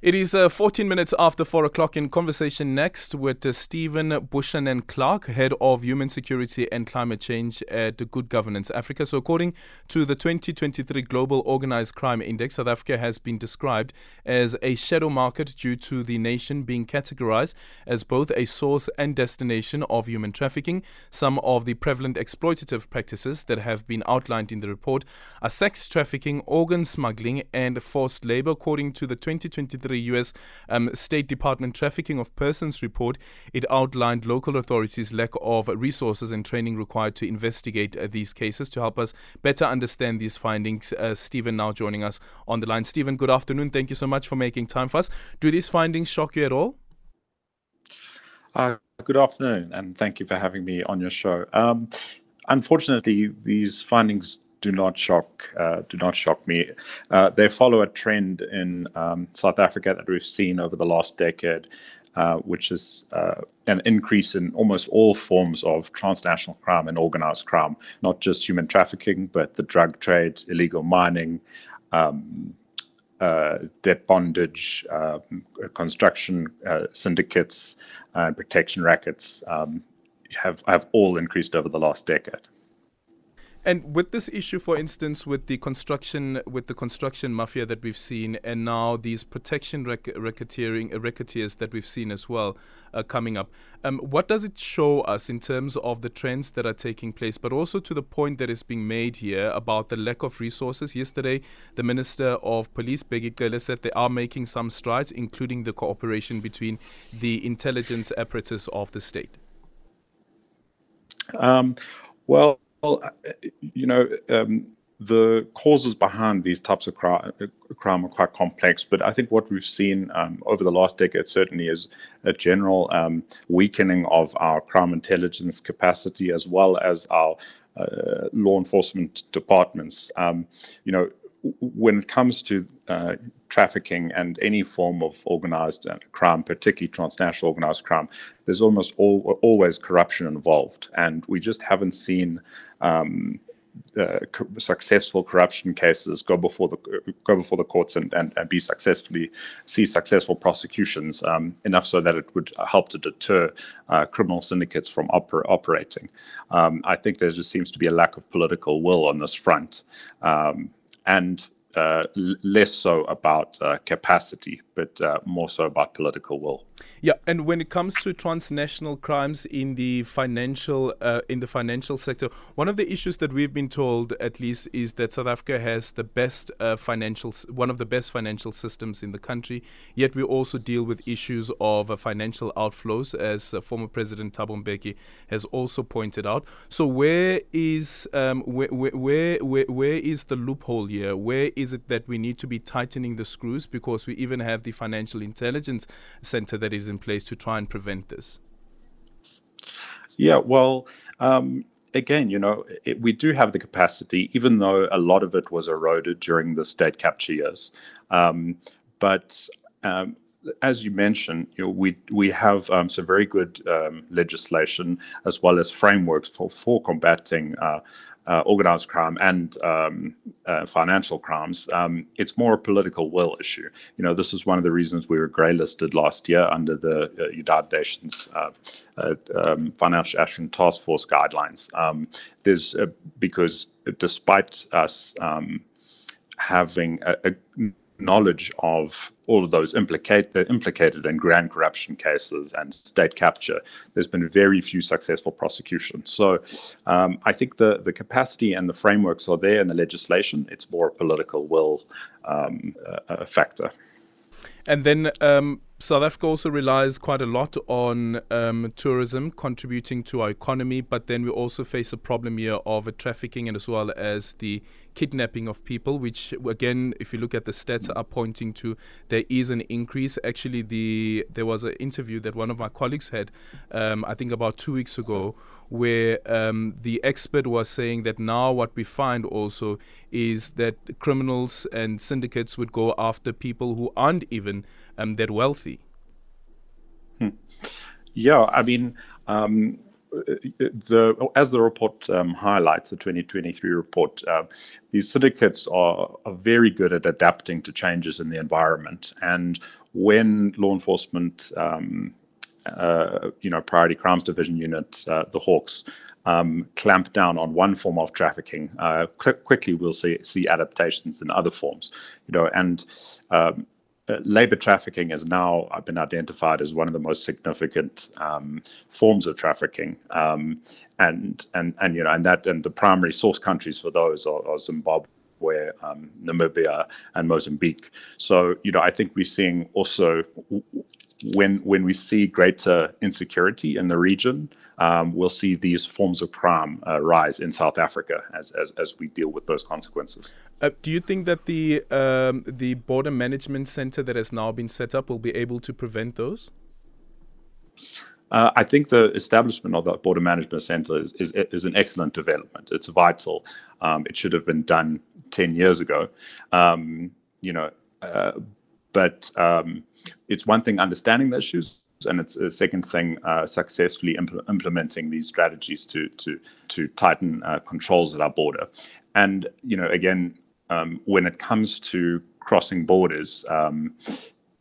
It is uh, 14 minutes after 4 o'clock in conversation next with uh, Stephen Buchanan Clarke, Head of Human Security and Climate Change at Good Governance Africa. So, according to the 2023 Global Organized Crime Index, South Africa has been described as a shadow market due to the nation being categorized as both a source and destination of human trafficking. Some of the prevalent exploitative practices that have been outlined in the report are sex trafficking, organ smuggling, and forced labor, according to the 2023 the U.S. Um, State Department Trafficking of Persons report, it outlined local authorities' lack of resources and training required to investigate uh, these cases. To help us better understand these findings, uh, Stephen now joining us on the line. Stephen, good afternoon. Thank you so much for making time for us. Do these findings shock you at all? Uh, good afternoon, and thank you for having me on your show. Um, unfortunately, these findings do not shock uh, do not shock me. Uh, they follow a trend in um, South Africa that we've seen over the last decade, uh, which is uh, an increase in almost all forms of transnational crime and organized crime, not just human trafficking, but the drug trade, illegal mining. Um, uh, debt bondage, uh, construction syndicates, and protection rackets um, have have all increased over the last decade. And with this issue, for instance, with the construction with the construction mafia that we've seen, and now these protection rec- racketeering uh, racketeers that we've seen as well uh, coming up, um, what does it show us in terms of the trends that are taking place, but also to the point that is being made here about the lack of resources? Yesterday, the Minister of Police, Bheki Cele, said they are making some strides, including the cooperation between the intelligence apparatus of the state. Um, well well, uh, you know, um, the causes behind these types of crime, crime, are quite complex, but I think what we've seen um, over the last decade certainly is a general um, weakening of our crime intelligence capacity as well as our uh, law enforcement departments. Um, you know, when it comes to uh, trafficking and any form of organized uh, crime, particularly transnational organized crime, there's almost all, always corruption involved, and we just haven't seen. Um, uh, successful corruption cases go before the go before the courts and, and, and be successfully see successful prosecutions um, enough so that it would help to deter uh, criminal syndicates from oper- operating. Um, I think there just seems to be a lack of political will on this front. Um, and uh, less so about uh, capacity, but uh, more so about political will. Yeah, and when it comes to transnational crimes in the financial uh, in the financial sector, one of the issues that we've been told, at least, is that South Africa has the best uh, financial, one of the best financial systems in the country. Yet we also deal with issues of uh, financial outflows, as uh, former President Thabo Mbeki has also pointed out. So where is um, where, where where where is the loophole here? Where is it that we need to be tightening the screws because we even have the Financial Intelligence Center that is in place to try and prevent this? Yeah, well, um, again, you know, it, we do have the capacity, even though a lot of it was eroded during the state capture years. Um, but um, as you mentioned, you know, we we have um, some very good um, legislation as well as frameworks for for combating uh, uh, organized crime and um, uh, financial crimes, um, it's more a political will issue. You know, this is one of the reasons we were grey listed last year under the uh, United Nations uh, uh, um, Financial Action Task Force guidelines. Um, there's uh, because despite us um, having a, a knowledge of all of those implicate, implicated in grand corruption cases and state capture, there's been very few successful prosecutions. So um, I think the, the capacity and the frameworks are there in the legislation. It's more a political will um, uh, factor. And then um, South Africa also relies quite a lot on um, tourism contributing to our economy, but then we also face a problem here of trafficking and as well as the kidnapping of people, which again, if you look at the stats, are pointing to there is an increase. Actually, the there was an interview that one of my colleagues had, um, I think about two weeks ago, where um, the expert was saying that now what we find also is that criminals and syndicates would go after people who aren't even um, that wealthy. Yeah, I mean, Um, the as the report um, highlights, the 2023 report, uh, these syndicates are, are very good at adapting to changes in the environment. And when law enforcement, um, uh, you know, Priority Crimes Division unit, uh, the Hawks, um, clamp down on one form of trafficking, uh, quickly we'll see see adaptations in other forms. You know, and um, labor trafficking has now been identified as one of the most significant um, forms of trafficking, um, and and and you know, and that and the primary source countries for those are, are Zimbabwe, um, Namibia, and Mozambique. So you know, I think we're seeing also when when we see greater insecurity in the region, um, we'll see these forms of crime uh, rise in South Africa as, as, as we deal with those consequences. Uh, do you think that the um, the border management center that has now been set up will be able to prevent those? Uh, I think the establishment of that border management center is, is, is an excellent development. It's vital. Um, it should have been done 10 years ago. Um, you know, uh, but um, it's one thing understanding the issues, and it's a second thing uh, successfully impl- implementing these strategies to to to tighten uh, controls at our border. And you know, again, um, when it comes to crossing borders.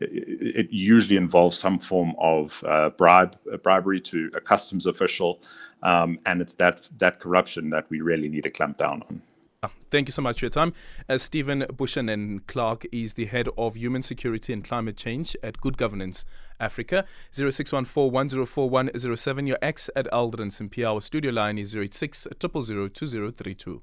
It, it, usually involves some form of uh, bribe, bribery to a customs official, um, and it's that that corruption that we really need to clamp down on. Thank you so much for your time. Uh, Stephen Buchanan Clarke is the head of human security and climate change at Good Governance Africa. 0614 Your ex at Aldrin. Our studio line is 086 000 2032.